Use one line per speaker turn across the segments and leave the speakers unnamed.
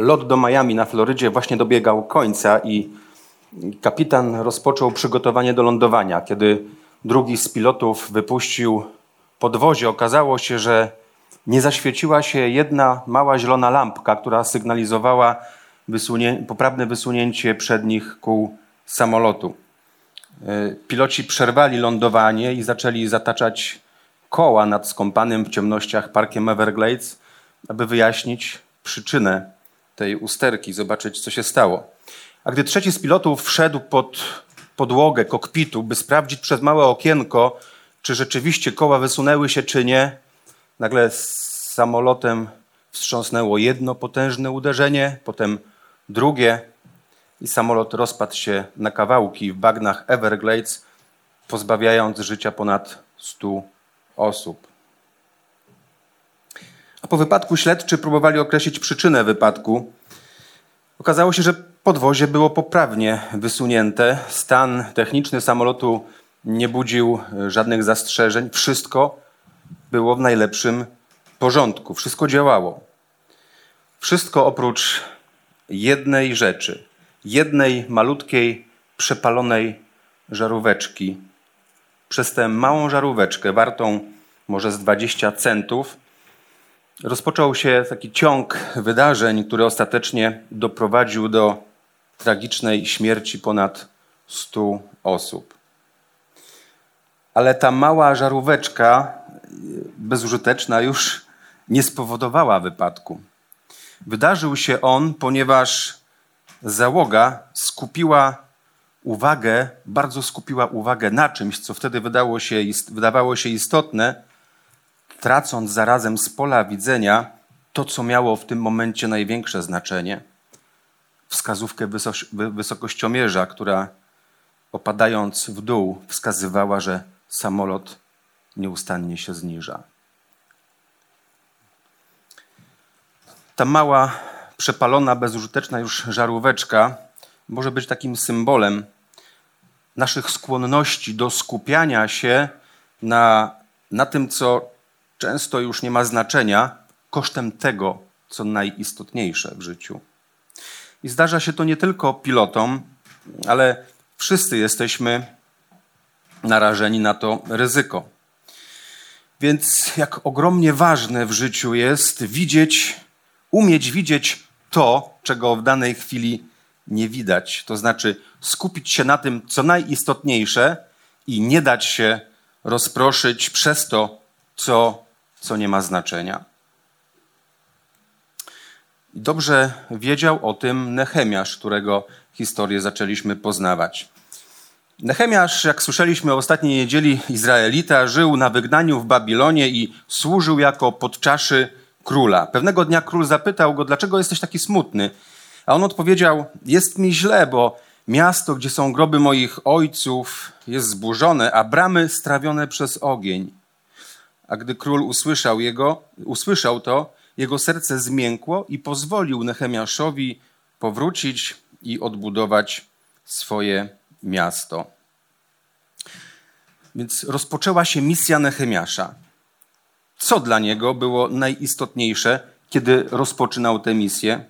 Lot do Miami na Florydzie właśnie dobiegał końca i kapitan rozpoczął przygotowanie do lądowania. Kiedy drugi z pilotów wypuścił podwozie, okazało się, że nie zaświeciła się jedna mała zielona lampka, która sygnalizowała wysunie, poprawne wysunięcie przednich kół samolotu. E, piloci przerwali lądowanie i zaczęli zataczać koła nad skąpanym w ciemnościach parkiem Everglades, aby wyjaśnić przyczynę tej usterki, zobaczyć, co się stało. A gdy trzeci z pilotów wszedł pod podłogę kokpitu, by sprawdzić przez małe okienko, czy rzeczywiście koła wysunęły się, czy nie, nagle z samolotem wstrząsnęło jedno potężne uderzenie, potem drugie i samolot rozpadł się na kawałki w bagnach Everglades, pozbawiając życia ponad 100 osób. Po wypadku śledczy próbowali określić przyczynę wypadku. Okazało się, że podwozie było poprawnie wysunięte. Stan techniczny samolotu nie budził żadnych zastrzeżeń. Wszystko było w najlepszym porządku. Wszystko działało. Wszystko oprócz jednej rzeczy. Jednej malutkiej, przepalonej żaróweczki. Przez tę małą żaróweczkę, wartą może z 20 centów, rozpoczął się taki ciąg wydarzeń, który ostatecznie doprowadził do tragicznej śmierci ponad 100 osób. Ale ta mała żaróweczka, bezużyteczna, już nie spowodowała wypadku. Wydarzył się on, ponieważ załoga skupiła uwagę, bardzo skupiła uwagę na czymś, co wtedy wydało się, wydawało się istotne, tracąc zarazem z pola widzenia to, co miało w tym momencie największe znaczenie wskazówkę wysokościomierza, która opadając w dół wskazywała, że samolot nieustannie się zniża. Ta mała, przepalona, bezużyteczna już żaróweczka może być takim symbolem naszych skłonności do skupiania się na, na tym, co często już nie ma znaczenia, kosztem tego, co najistotniejsze w życiu. I zdarza się to nie tylko pilotom, ale wszyscy jesteśmy narażeni na to ryzyko. Więc jak ogromnie ważne w życiu jest widzieć, umieć widzieć to, czego w danej chwili nie widać. To znaczy skupić się na tym, co najistotniejsze i nie dać się rozproszyć przez to, co, co nie ma znaczenia. Dobrze wiedział o tym Nehemiasz, którego historię zaczęliśmy poznawać. Nehemiasz, jak słyszeliśmy ostatniej niedzieli, Izraelita, żył na wygnaniu w Babilonie i służył jako podczaszy króla. Pewnego dnia król zapytał go, dlaczego jesteś taki smutny? A on odpowiedział, jest mi źle, bo miasto, gdzie są groby moich ojców, jest zburzone, a bramy strawione przez ogień. A gdy król usłyszał, jego, usłyszał to, jego serce zmiękło i pozwolił Nehemiaszowi powrócić i odbudować swoje miasto. Więc rozpoczęła się misja Nehemiasza. Co dla niego było najistotniejsze, kiedy rozpoczynał tę misję?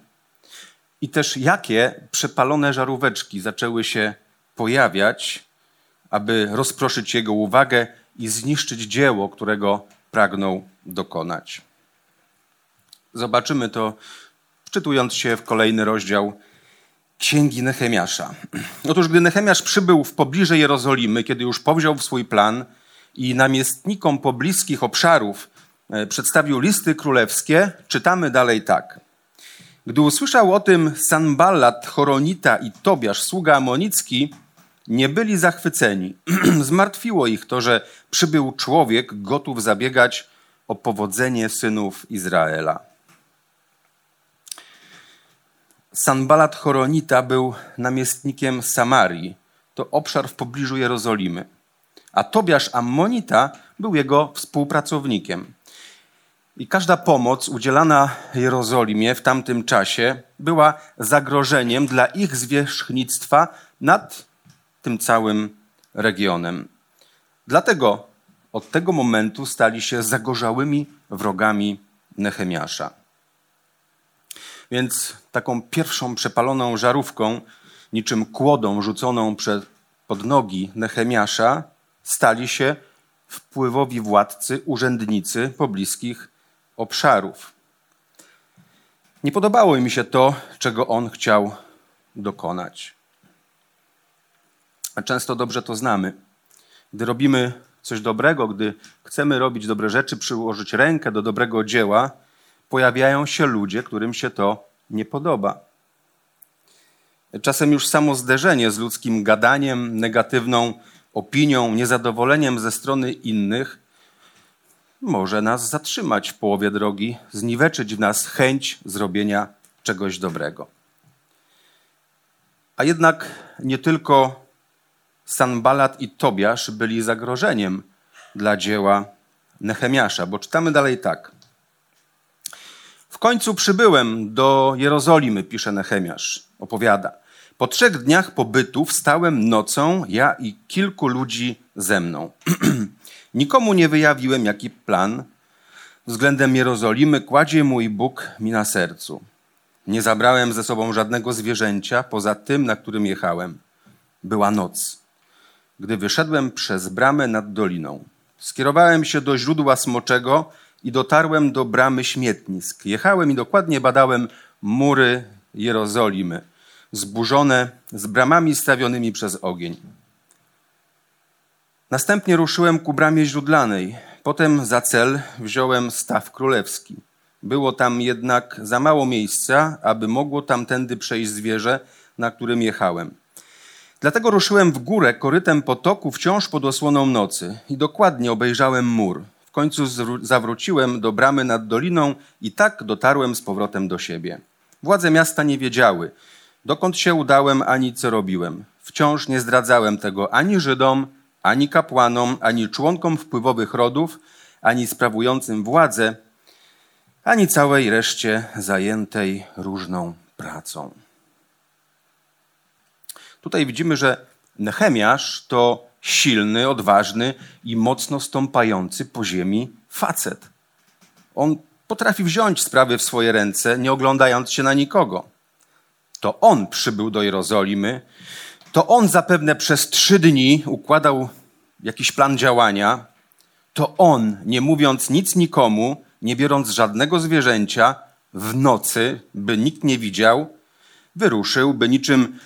I też jakie przepalone żaróweczki zaczęły się pojawiać, aby rozproszyć jego uwagę i zniszczyć dzieło, którego pragnął dokonać. Zobaczymy to, wczytując się w kolejny rozdział Księgi Nehemiasza. Otóż, gdy Nehemiasz przybył w pobliże Jerozolimy, kiedy już powziął swój plan i namiestnikom pobliskich obszarów e, przedstawił listy królewskie, czytamy dalej tak. Gdy usłyszał o tym Sanballat, Choronita i Tobiasz, sługa amonicki, nie byli zachwyceni. Zmartwiło ich to, że przybył człowiek gotów zabiegać o powodzenie synów Izraela. Sanbalat Choronita był namiestnikiem Samarii. To obszar w pobliżu Jerozolimy. A Tobiasz Ammonita był jego współpracownikiem. I każda pomoc udzielana Jerozolimie w tamtym czasie była zagrożeniem dla ich zwierzchnictwa nad tym całym regionem. Dlatego od tego momentu stali się zagorzałymi wrogami Nehemiasza. Więc taką pierwszą przepaloną żarówką, niczym kłodą rzuconą przed, pod nogi Nehemiasza, stali się wpływowi władcy, urzędnicy pobliskich obszarów. Nie podobało mi się to, czego on chciał dokonać. A często dobrze to znamy. Gdy robimy coś dobrego, gdy chcemy robić dobre rzeczy, przyłożyć rękę do dobrego dzieła, pojawiają się ludzie, którym się to nie podoba. Czasem już samo zderzenie z ludzkim gadaniem, negatywną opinią, niezadowoleniem ze strony innych może nas zatrzymać w połowie drogi, zniweczyć w nas chęć zrobienia czegoś dobrego. A jednak nie tylko Sanbalat i Tobiasz byli zagrożeniem dla dzieła Nehemiasza, bo czytamy dalej tak. W końcu przybyłem do Jerozolimy, pisze Nehemiasz, opowiada. Po trzech dniach pobytu wstałem nocą, ja i kilku ludzi ze mną. Nikomu nie wyjawiłem, jaki plan względem Jerozolimy kładzie mój Bóg mi na sercu. Nie zabrałem ze sobą żadnego zwierzęcia poza tym, na którym jechałem. Była noc. Gdy wyszedłem przez bramę nad doliną, skierowałem się do źródła smoczego i dotarłem do bramy śmietnisk. Jechałem i dokładnie badałem mury Jerozolimy, zburzone z bramami stawionymi przez ogień. Następnie ruszyłem ku bramie źródlanej. Potem za cel wziąłem staw królewski. Było tam jednak za mało miejsca, aby mogło tamtędy przejść zwierzę, na którym jechałem. Dlatego ruszyłem w górę korytem potoku wciąż pod osłoną nocy i dokładnie obejrzałem mur. W końcu zawróciłem do bramy nad doliną i tak dotarłem z powrotem do siebie. Władze miasta nie wiedziały, dokąd się udałem ani co robiłem. Wciąż nie zdradzałem tego ani Żydom, ani kapłanom, ani członkom wpływowych rodów, ani sprawującym władzę, ani całej reszcie zajętej różną pracą. Tutaj widzimy, że Nehemiasz to silny, odważny i mocno stąpający po ziemi facet. On potrafi wziąć sprawy w swoje ręce, nie oglądając się na nikogo. To on przybył do Jerozolimy, to on zapewne przez trzy dni układał jakiś plan działania. To on, nie mówiąc nic nikomu, nie biorąc żadnego zwierzęcia, w nocy, by nikt nie widział, wyruszył, by niczym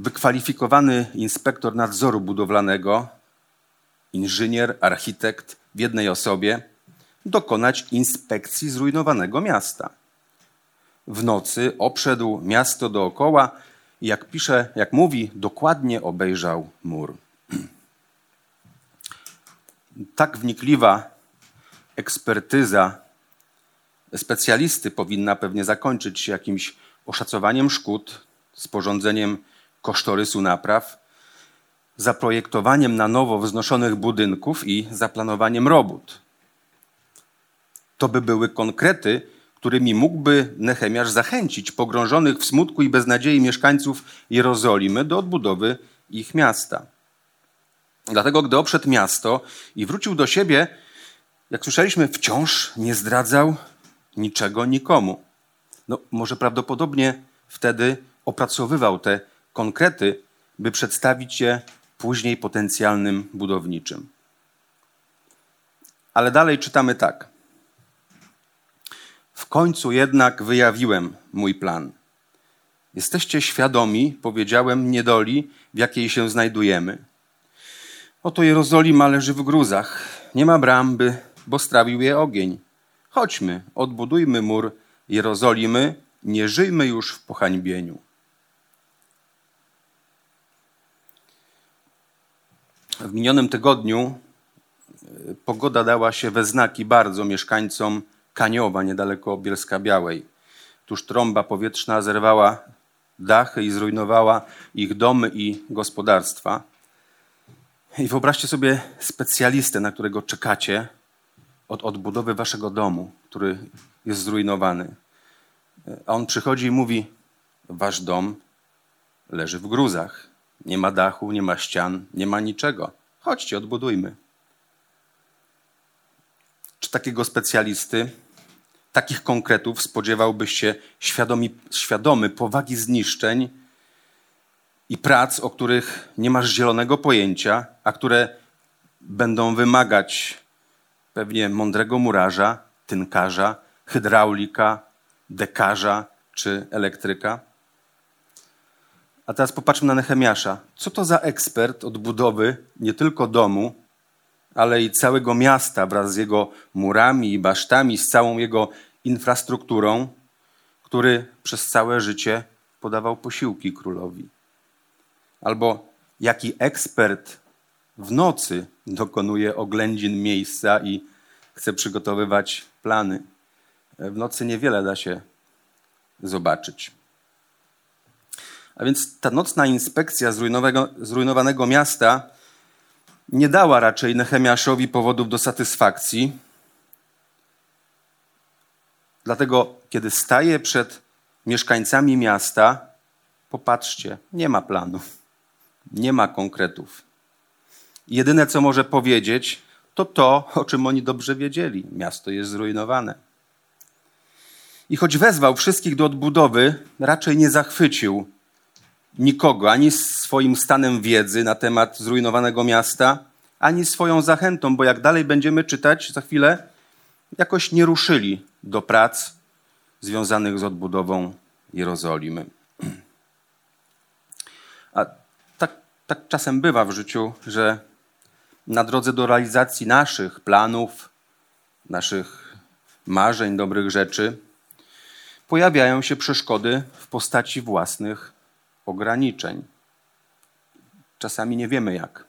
wykwalifikowany inspektor nadzoru budowlanego, inżynier, architekt w jednej osobie, dokonać inspekcji zrujnowanego miasta. W nocy obszedł miasto dookoła i jak pisze, jak mówi, dokładnie obejrzał mur. Tak wnikliwa ekspertyza specjalisty powinna pewnie zakończyć się jakimś oszacowaniem szkód, sporządzeniem kosztorysu napraw, zaprojektowaniem na nowo wznoszonych budynków i zaplanowaniem robót. To by były konkrety, którymi mógłby Nehemiasz zachęcić pogrążonych w smutku i beznadziei mieszkańców Jerozolimy do odbudowy ich miasta. Dlatego, gdy obszedł miasto i wrócił do siebie, jak słyszeliśmy, wciąż nie zdradzał niczego nikomu. No, może prawdopodobnie wtedy opracowywał te konkrety, by przedstawić je później potencjalnym budowniczym. Ale dalej czytamy tak. W końcu jednak wyjawiłem mój plan. Jesteście świadomi, powiedziałem, niedoli, w jakiej się znajdujemy. Oto Jerozolima leży w gruzach. Nie ma bramby, bo strawił je ogień. Chodźmy, odbudujmy mur Jerozolimy, nie żyjmy już w pohańbieniu. W minionym tygodniu y, pogoda dała się we znaki bardzo mieszkańcom Kaniowa, niedaleko Bielska Białej. Tuż trąba powietrzna zerwała dachy i zrujnowała ich domy i gospodarstwa. I wyobraźcie sobie specjalistę, na którego czekacie od odbudowy waszego domu, który jest zrujnowany. A on przychodzi i mówi: Wasz dom leży w gruzach. Nie ma dachu, nie ma ścian, nie ma niczego. Chodźcie, odbudujmy. Czy takiego specjalisty, takich konkretów spodziewałbyś się świadomi, świadomy powagi zniszczeń i prac, o których nie masz zielonego pojęcia, a które będą wymagać pewnie mądrego murarza, tynkarza, hydraulika, dekarza czy elektryka? A teraz popatrzmy na Nehemiasza. Co to za ekspert od budowy nie tylko domu, ale i całego miasta wraz z jego murami i basztami, z całą jego infrastrukturą, który przez całe życie podawał posiłki królowi. Albo jaki ekspert w nocy dokonuje oględzin miejsca i chce przygotowywać plany. W nocy niewiele da się zobaczyć. A więc ta nocna inspekcja zrujnowanego miasta nie dała raczej Nehemiaszowi powodów do satysfakcji. Dlatego, kiedy staje przed mieszkańcami miasta, popatrzcie, nie ma planu, nie ma konkretów. Jedyne, co może powiedzieć, to to, o czym oni dobrze wiedzieli: miasto jest zrujnowane. I choć wezwał wszystkich do odbudowy, raczej nie zachwycił nikogo, ani swoim stanem wiedzy na temat zrujnowanego miasta, ani swoją zachętą, bo jak dalej będziemy czytać za chwilę, jakoś nie ruszyli do prac związanych z odbudową Jerozolimy. A tak, tak czasem bywa w życiu, że na drodze do realizacji naszych planów, naszych marzeń, dobrych rzeczy, pojawiają się przeszkody w postaci własnych ograniczeń. Czasami nie wiemy jak.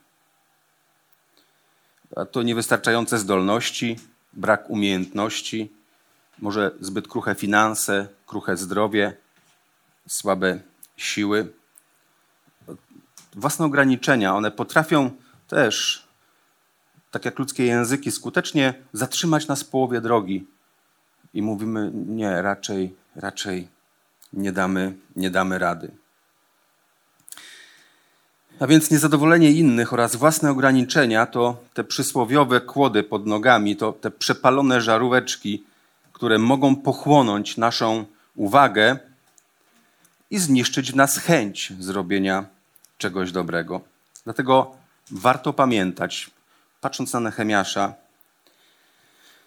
A to niewystarczające zdolności, brak umiejętności, może zbyt kruche finanse, kruche zdrowie, słabe siły. Własne ograniczenia, one potrafią też, tak jak ludzkie języki, skutecznie zatrzymać nas w połowie drogi. I mówimy, nie, raczej, raczej nie damy, nie damy rady. A więc niezadowolenie innych oraz własne ograniczenia to te przysłowiowe kłody pod nogami, to te przepalone żaróweczki, które mogą pochłonąć naszą uwagę i zniszczyć w nas chęć zrobienia czegoś dobrego. Dlatego warto pamiętać, patrząc na Nehemiasza,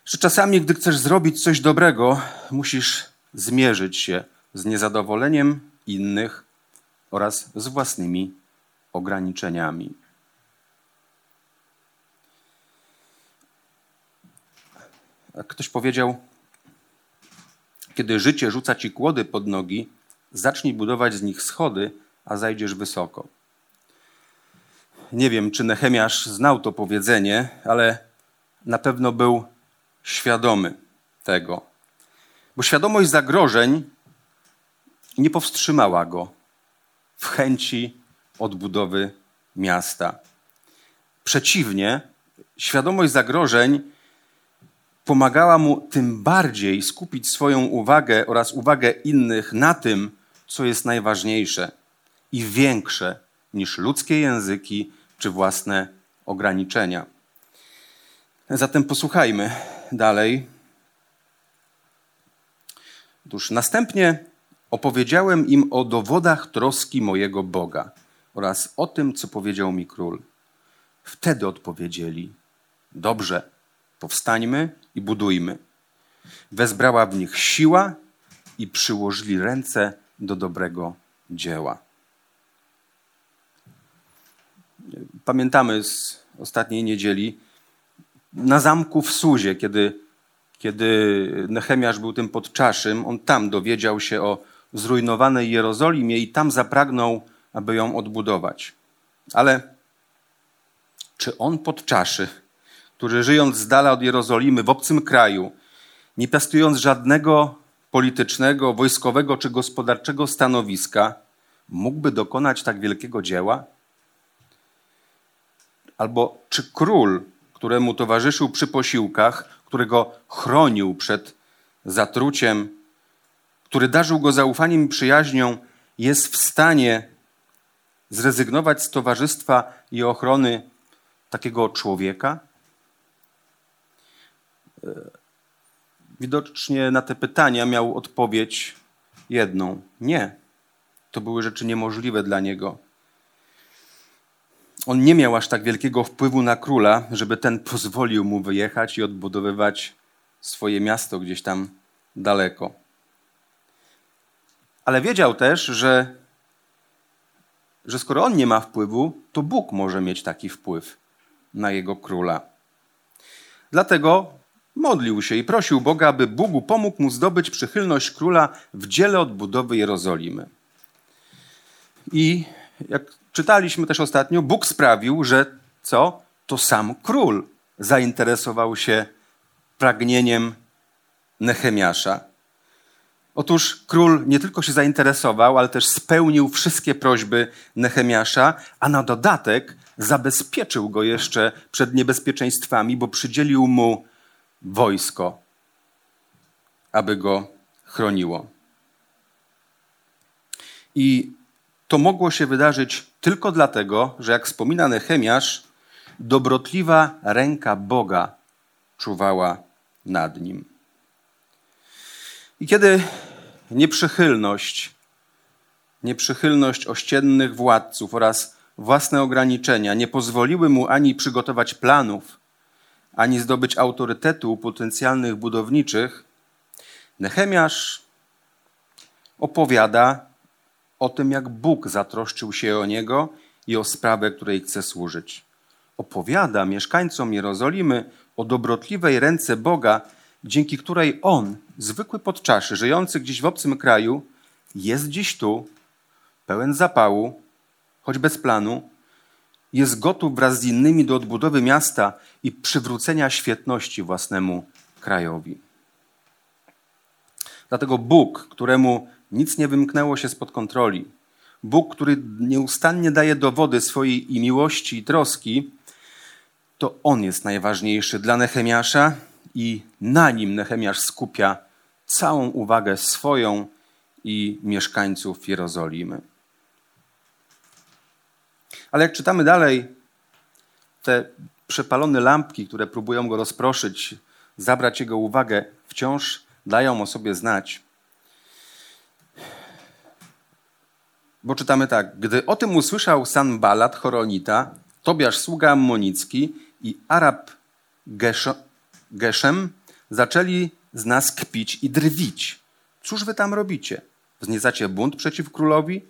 że czasami, gdy chcesz zrobić coś dobrego, musisz zmierzyć się z niezadowoleniem innych oraz z własnymi ograniczeniami. Ktoś powiedział, kiedy życie rzuca ci kłody pod nogi, zacznij budować z nich schody, a zajdziesz wysoko. Nie wiem, czy Nehemiasz znał to powiedzenie, ale na pewno był świadomy tego. Bo świadomość zagrożeń nie powstrzymała go w chęci odbudowy miasta. Przeciwnie, świadomość zagrożeń pomagała mu tym bardziej skupić swoją uwagę oraz uwagę innych na tym, co jest najważniejsze i większe niż ludzkie języki czy własne ograniczenia. Zatem posłuchajmy dalej. Otóż następnie opowiedziałem im o dowodach troski mojego Boga oraz o tym, co powiedział mi król. Wtedy odpowiedzieli: Dobrze, powstańmy i budujmy. Wezbrała w nich siła i przyłożyli ręce do dobrego dzieła. Pamiętamy z ostatniej niedzieli na zamku w Suzie, kiedy, kiedy Nehemiasz był tym podczaszym, on tam dowiedział się o zrujnowanej Jerozolimie i tam zapragnął aby ją odbudować. Ale czy on podczaszy, który żyjąc z dala od Jerozolimy, w obcym kraju, nie piastując żadnego politycznego, wojskowego czy gospodarczego stanowiska, mógłby dokonać tak wielkiego dzieła? Albo czy król, któremu towarzyszył przy posiłkach, którego chronił przed zatruciem, który darzył go zaufaniem i przyjaźnią, jest w stanie zrezygnować z towarzystwa i ochrony takiego człowieka? E, widocznie na te pytania miał odpowiedź jedną: nie. To były rzeczy niemożliwe dla niego. On nie miał aż tak wielkiego wpływu na króla, żeby ten pozwolił mu wyjechać i odbudowywać swoje miasto gdzieś tam daleko. Ale wiedział też, że, że skoro on nie ma wpływu, to Bóg może mieć taki wpływ na jego króla. Dlatego modlił się i prosił Boga, aby Bóg pomógł mu zdobyć przychylność króla w dziele odbudowy Jerozolimy. I jak czytaliśmy też ostatnio, Bóg sprawił, że co? To sam król zainteresował się pragnieniem Nehemiasza. Otóż król nie tylko się zainteresował, ale też spełnił wszystkie prośby Nehemiasza, a na dodatek zabezpieczył go jeszcze przed niebezpieczeństwami, bo przydzielił mu wojsko, aby go chroniło. I to mogło się wydarzyć tylko dlatego, że jak wspomina Nehemiasz, dobrotliwa ręka Boga czuwała nad nim. I kiedy nieprzychylność, nieprzychylność ościennych władców oraz własne ograniczenia nie pozwoliły mu ani przygotować planów, ani zdobyć autorytetu potencjalnych budowniczych, Nehemiasz opowiada o tym, jak Bóg zatroszczył się o niego i o sprawę, której chce służyć. Opowiada mieszkańcom Jerozolimy o dobrotliwej ręce Boga, dzięki której on, zwykły podczaszy, żyjący gdzieś w obcym kraju, jest dziś tu, pełen zapału, choć bez planu, jest gotów wraz z innymi do odbudowy miasta i przywrócenia świetności własnemu krajowi. Dlatego Bóg, któremu nic nie wymknęło się spod kontroli, Bóg, który nieustannie daje dowody swojej i miłości i troski, to On jest najważniejszy dla Nehemiasza i na nim Nehemiasz skupia całą uwagę swoją i mieszkańców Jerozolimy. Ale jak czytamy dalej, te przepalone lampki, które próbują go rozproszyć, zabrać jego uwagę, wciąż dają o sobie znać. Bo czytamy tak, gdy o tym usłyszał Sanbalat, Choronita, Tobiasz, sługa ammonicki i Arab Geszem, zaczęli z nas kpić i drwić. Cóż wy tam robicie? Wzniecacie bunt przeciw królowi?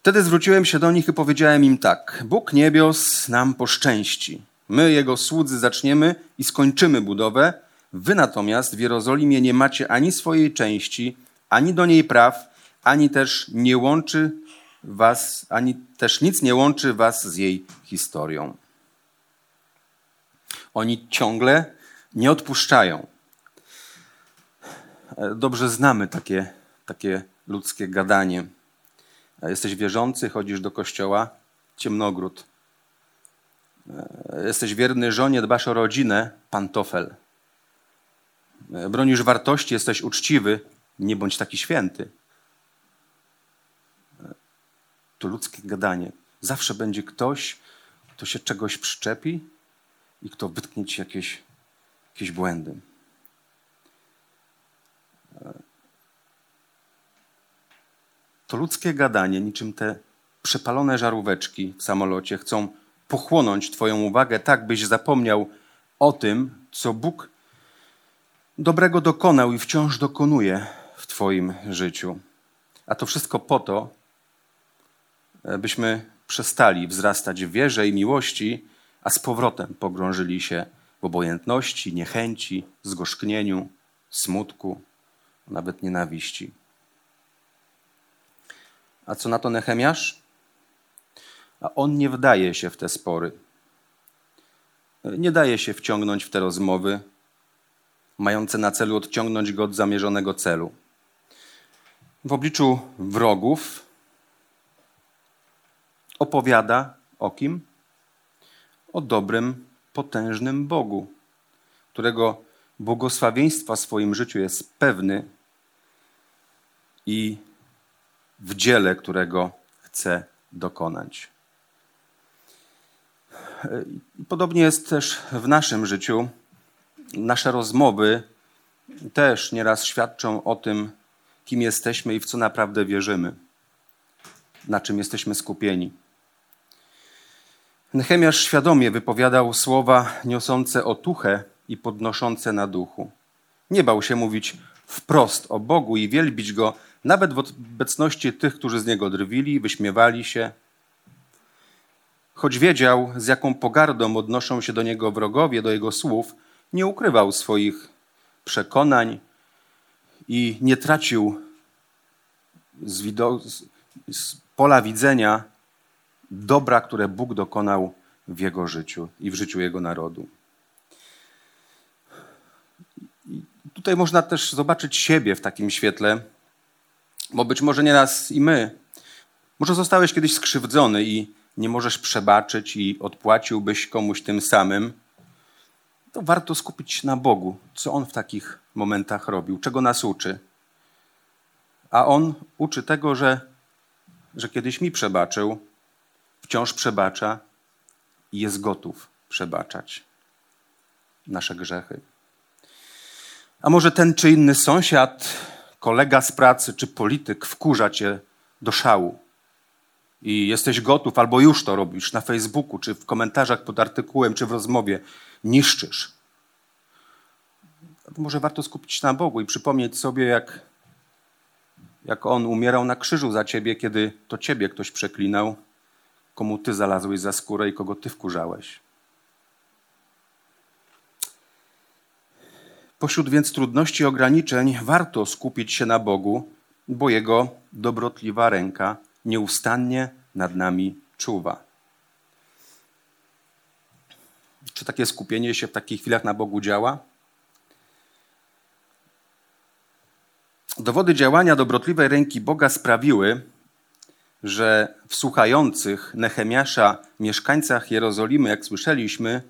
Wtedy zwróciłem się do nich i powiedziałem im tak: Bóg niebios nam poszczęści. My, jego słudzy, zaczniemy i skończymy budowę. Wy natomiast w Jerozolimie nie macie ani swojej części, ani do niej praw, ani też nie łączy was, ani też nic nie łączy was z jej historią. Oni ciągle nie odpuszczają. Dobrze znamy takie, takie ludzkie gadanie. Jesteś wierzący, chodzisz do kościoła, ciemnogród. Jesteś wierny żonie, dbasz o rodzinę, pantofel. Bronisz wartości, jesteś uczciwy, nie bądź taki święty. To ludzkie gadanie. Zawsze będzie ktoś, kto się czegoś przyczepi i kto wytknie ci jakieś, jakieś błędy. To ludzkie gadanie, niczym te przepalone żaróweczki w samolocie, chcą pochłonąć Twoją uwagę tak, byś zapomniał o tym, co Bóg dobrego dokonał i wciąż dokonuje w Twoim życiu. A to wszystko po to, byśmy przestali wzrastać w wierze i miłości, a z powrotem pogrążyli się w obojętności, niechęci, zgorzknieniu, smutku, nawet nienawiści. A co na to Nehemiasz? A on nie wdaje się w te spory. nie daje się wciągnąć w te rozmowy, mające na celu odciągnąć go od zamierzonego celu. W obliczu wrogów opowiada o kim? O dobrym, potężnym Bogu, którego błogosławieństwa w swoim życiu jest pewny i w dziele, którego chce dokonać. Podobnie jest też w naszym życiu. Nasze rozmowy też nieraz świadczą o tym, kim jesteśmy i w co naprawdę wierzymy, na czym jesteśmy skupieni. Nehemiasz świadomie wypowiadał słowa niosące otuchę i podnoszące na duchu. Nie bał się mówić wprost o Bogu i wielbić Go, nawet w obecności tych, którzy z Niego drwili, wyśmiewali się. Choć wiedział, z jaką pogardą odnoszą się do Niego wrogowie, do Jego słów, nie ukrywał swoich przekonań i nie tracił z, z pola widzenia dobra, które Bóg dokonał w jego życiu i w życiu jego narodu. Tutaj można też zobaczyć siebie w takim świetle, bo być może nieraz i my, może zostałeś kiedyś skrzywdzony i nie możesz przebaczyć i odpłaciłbyś komuś tym samym, to warto skupić się na Bogu, co On w takich momentach robił, czego nas uczy. A On uczy tego, że, że kiedyś mi przebaczył, wciąż przebacza i jest gotów przebaczać nasze grzechy. A może ten czy inny sąsiad, kolega z pracy czy polityk wkurza cię do szału i jesteś gotów, albo już to robisz na Facebooku, czy w komentarzach pod artykułem, czy w rozmowie, niszczysz. Może warto skupić się na Bogu i przypomnieć sobie, jak, jak On umierał na krzyżu za ciebie, kiedy to ciebie ktoś przeklinał, komu ty zalazłeś za skórę i kogo ty wkurzałeś. Pośród więc trudności i ograniczeń warto skupić się na Bogu, bo Jego dobrotliwa ręka nieustannie nad nami czuwa. Czy takie skupienie się w takich chwilach na Bogu działa? Dowody działania dobrotliwej ręki Boga sprawiły, że w słuchających Nehemiasza mieszkańcach Jerozolimy, jak słyszeliśmy,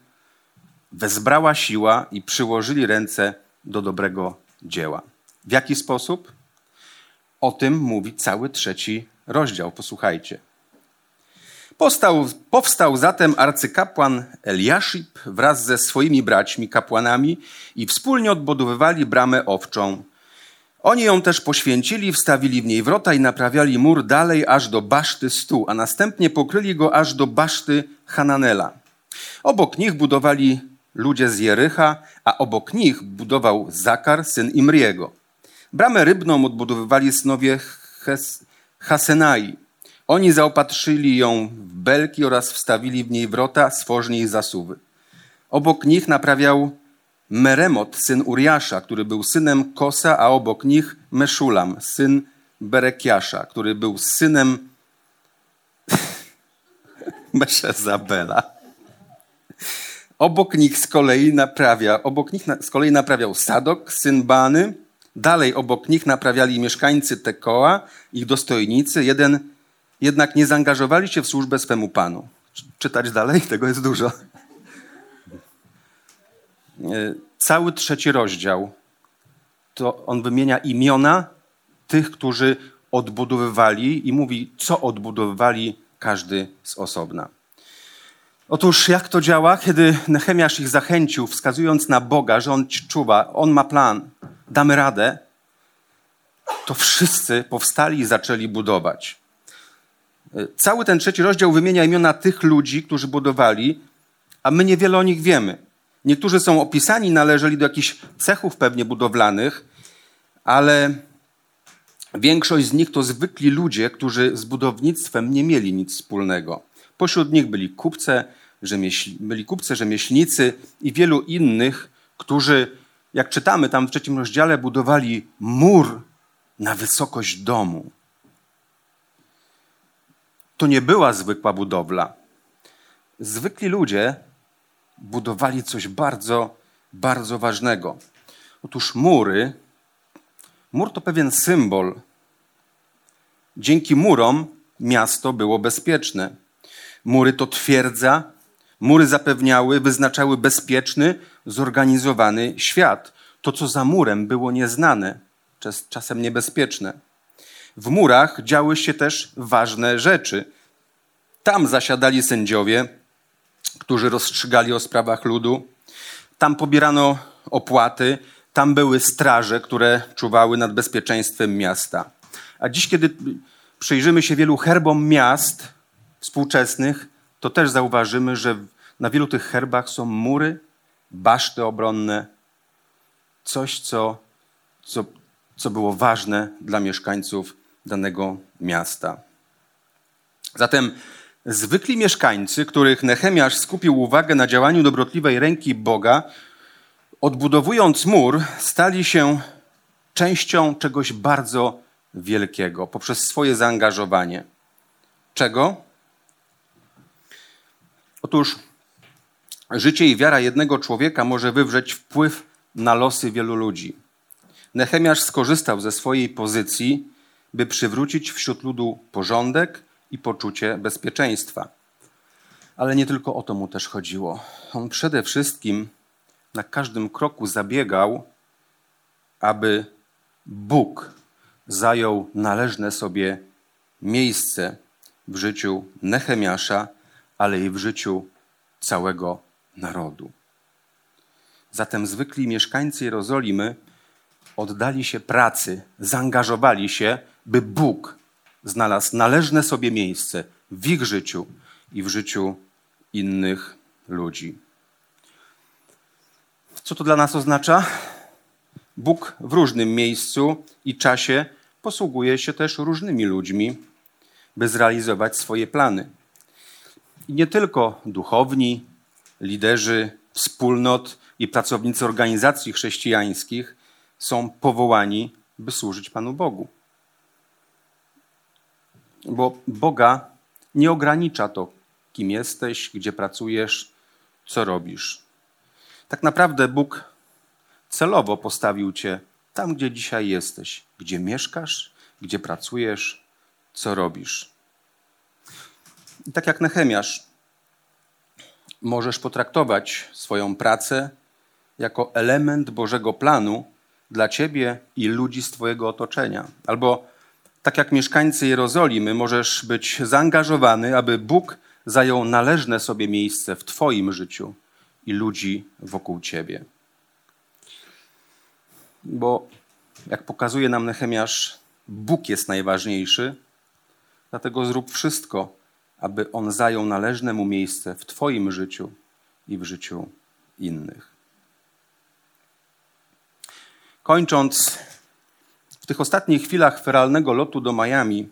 wezbrała siła i przyłożyli ręce do dobrego dzieła. W jaki sposób? O tym mówi cały trzeci rozdział. Posłuchajcie. Powstał, powstał zatem arcykapłan Eliaszib wraz ze swoimi braćmi kapłanami i wspólnie odbudowywali bramę owczą oni ją też poświęcili, wstawili w niej wrota i naprawiali mur dalej aż do baszty stu, a następnie pokryli go aż do baszty Hananela. Obok nich budowali ludzie z Jericha, a obok nich budował Zakar, syn Imriego. Bramę rybną odbudowywali synowie Hes Hasenai. Oni zaopatrzyli ją w belki oraz wstawili w niej wrota, stworznie i zasuwy. Obok nich naprawiał Meremot, syn Uriasza, który był synem Kosa, a obok nich Meszulam, syn Berekiasza, który był synem Meszezabela. Obok nich z kolei naprawia, obok nich z kolei naprawiał Sadok, syn Bany. Dalej obok nich naprawiali mieszkańcy Tekoa, ich dostojnicy. Jeden jednak nie zaangażowali się w służbę swemu panu. Czytać dalej? Tego jest dużo. E, cały trzeci rozdział, to on wymienia imiona tych, którzy odbudowywali i mówi, co odbudowywali każdy z osobna. Otóż jak to działa, kiedy Nehemiasz ich zachęcił, wskazując na Boga, że On czuwa, On ma plan, damy radę, to wszyscy powstali i zaczęli budować. E, cały ten trzeci rozdział wymienia imiona tych ludzi, którzy budowali, a my niewiele o nich wiemy. Niektórzy są opisani, należeli do jakichś cechów pewnie budowlanych, ale większość z nich to zwykli ludzie, którzy z budownictwem nie mieli nic wspólnego. Pośród nich byli kupce, rzemieśl, byli kupcy, rzemieślnicy i wielu innych, którzy, jak czytamy tam w trzecim rozdziale, budowali mur na wysokość domu. To nie była zwykła budowla. Zwykli ludzie budowali coś bardzo, bardzo ważnego. Otóż mury, mur to pewien symbol. Dzięki murom miasto było bezpieczne. Mury to twierdza, mury zapewniały, wyznaczały bezpieczny, zorganizowany świat. To, co za murem było nieznane, czasem niebezpieczne. W murach działy się też ważne rzeczy. Tam zasiadali sędziowie, którzy rozstrzygali o sprawach ludu. Tam pobierano opłaty, tam były straże, które czuwały nad bezpieczeństwem miasta. A dziś, kiedy przyjrzymy się wielu herbom miast współczesnych, to też zauważymy, że na wielu tych herbach są mury, baszty obronne, coś, co, co, co było ważne dla mieszkańców danego miasta. Zatem zwykli mieszkańcy, których Nehemiasz skupił uwagę na działaniu dobrotliwej ręki Boga, odbudowując mur, stali się częścią czegoś bardzo wielkiego poprzez swoje zaangażowanie. Czego? Otóż życie i wiara jednego człowieka może wywrzeć wpływ na losy wielu ludzi. Nehemiasz skorzystał ze swojej pozycji, by przywrócić wśród ludu porządek i poczucie bezpieczeństwa. Ale nie tylko o to mu też chodziło. On przede wszystkim na każdym kroku zabiegał, aby Bóg zajął należne sobie miejsce w życiu Nehemiasza, ale i w życiu całego narodu. Zatem zwykli mieszkańcy Jerozolimy oddali się pracy, zaangażowali się, by Bóg znalazł należne sobie miejsce w ich życiu i w życiu innych ludzi. Co to dla nas oznacza? Bóg w różnym miejscu i czasie posługuje się też różnymi ludźmi, by zrealizować swoje plany. I nie tylko duchowni, liderzy wspólnot i pracownicy organizacji chrześcijańskich są powołani, by służyć Panu Bogu. Bo Boga nie ogranicza to, kim jesteś, gdzie pracujesz, co robisz. Tak naprawdę Bóg celowo postawił Cię tam, gdzie dzisiaj jesteś, gdzie mieszkasz, gdzie pracujesz, co robisz. I tak jak Nehemiasz, możesz potraktować swoją pracę jako element Bożego planu dla ciebie i ludzi z twojego otoczenia. Albo tak jak mieszkańcy Jerozolimy, możesz być zaangażowany, aby Bóg zajął należne sobie miejsce w twoim życiu i ludzi wokół ciebie. Bo jak pokazuje nam Nehemiasz, Bóg jest najważniejszy, dlatego zrób wszystko, aby On zajął należne mu miejsce w Twoim życiu i w życiu innych. Kończąc, w tych ostatnich chwilach feralnego lotu do Miami,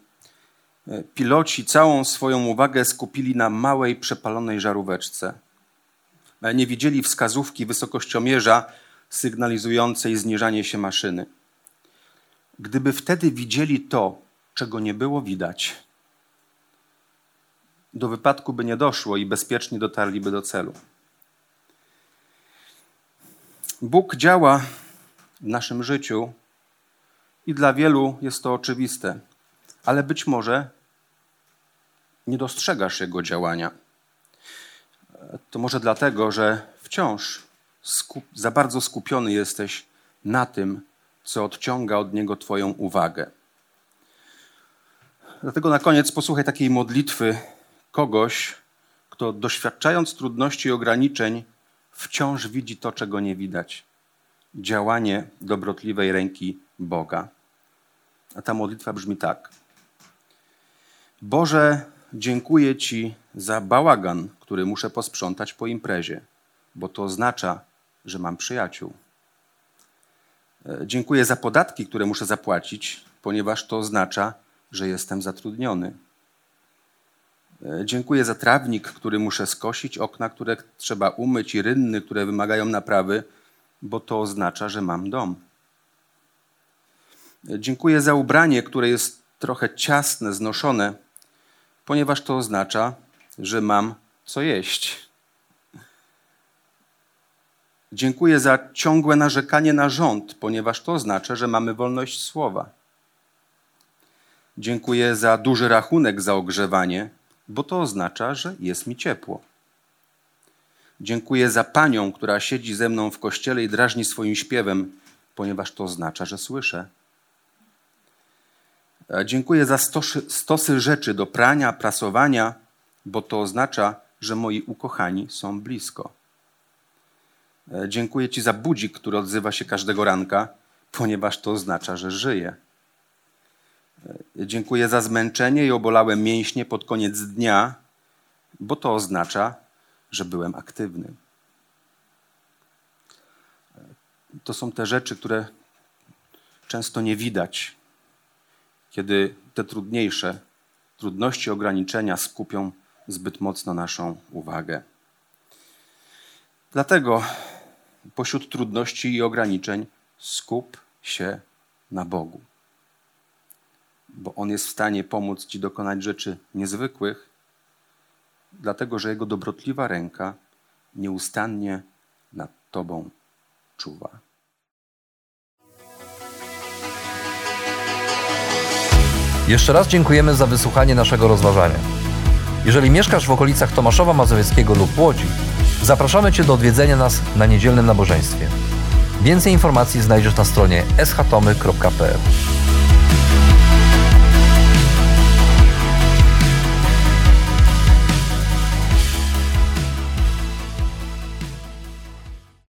e, piloci całą swoją uwagę skupili na małej, przepalonej żaróweczce. E, nie widzieli wskazówki wysokościomierza sygnalizującej zniżanie się maszyny. Gdyby wtedy widzieli to, czego nie było widać, do wypadku by nie doszło i bezpiecznie dotarliby do celu. Bóg działa w naszym życiu i dla wielu jest to oczywiste, ale być może nie dostrzegasz Jego działania. To może dlatego, że wciąż za bardzo skupiony jesteś na tym, co odciąga od Niego Twoją uwagę. Dlatego na koniec posłuchaj takiej modlitwy kogoś, kto doświadczając trudności i ograniczeń, wciąż widzi to, czego nie widać. Działanie dobrotliwej ręki Boga. A ta modlitwa brzmi tak. Boże, dziękuję Ci za bałagan, który muszę posprzątać po imprezie, bo to oznacza, że mam przyjaciół. E, dziękuję za podatki, które muszę zapłacić, ponieważ to oznacza, że jestem zatrudniony. E, dziękuję za trawnik, który muszę skosić, okna, które trzeba umyć i rynny, które wymagają naprawy, bo to oznacza, że mam dom. E, dziękuję za ubranie, które jest trochę ciasne, znoszone, ponieważ to oznacza, że mam co jeść. Dziękuję za ciągłe narzekanie na rząd, ponieważ to oznacza, że mamy wolność słowa. Dziękuję za duży rachunek za ogrzewanie, bo to oznacza, że jest mi ciepło. Dziękuję za panią, która siedzi ze mną w kościele i drażni swoim śpiewem, ponieważ to oznacza, że słyszę. E, dziękuję za stosy, stosy rzeczy do prania, prasowania, bo to oznacza, że moi ukochani są blisko. E, dziękuję Ci za budzik, który odzywa się każdego ranka, ponieważ to oznacza, że żyję. E, dziękuję za zmęczenie i obolałe mięśnie pod koniec dnia, bo to oznacza, że byłem aktywny. To są te rzeczy, które często nie widać, kiedy te trudniejsze trudności, ograniczenia skupią zbyt mocno naszą uwagę. Dlatego pośród trudności i ograniczeń skup się na Bogu, bo On jest w stanie pomóc Ci dokonać rzeczy niezwykłych, dlatego że Jego dobrotliwa ręka nieustannie nad Tobą czuwa.
Jeszcze raz dziękujemy za wysłuchanie naszego rozważania. Jeżeli mieszkasz w okolicach Tomaszowa Mazowieckiego lub Łodzi, zapraszamy Cię do odwiedzenia nas na niedzielnym nabożeństwie. Więcej informacji znajdziesz na stronie schatomy.pl.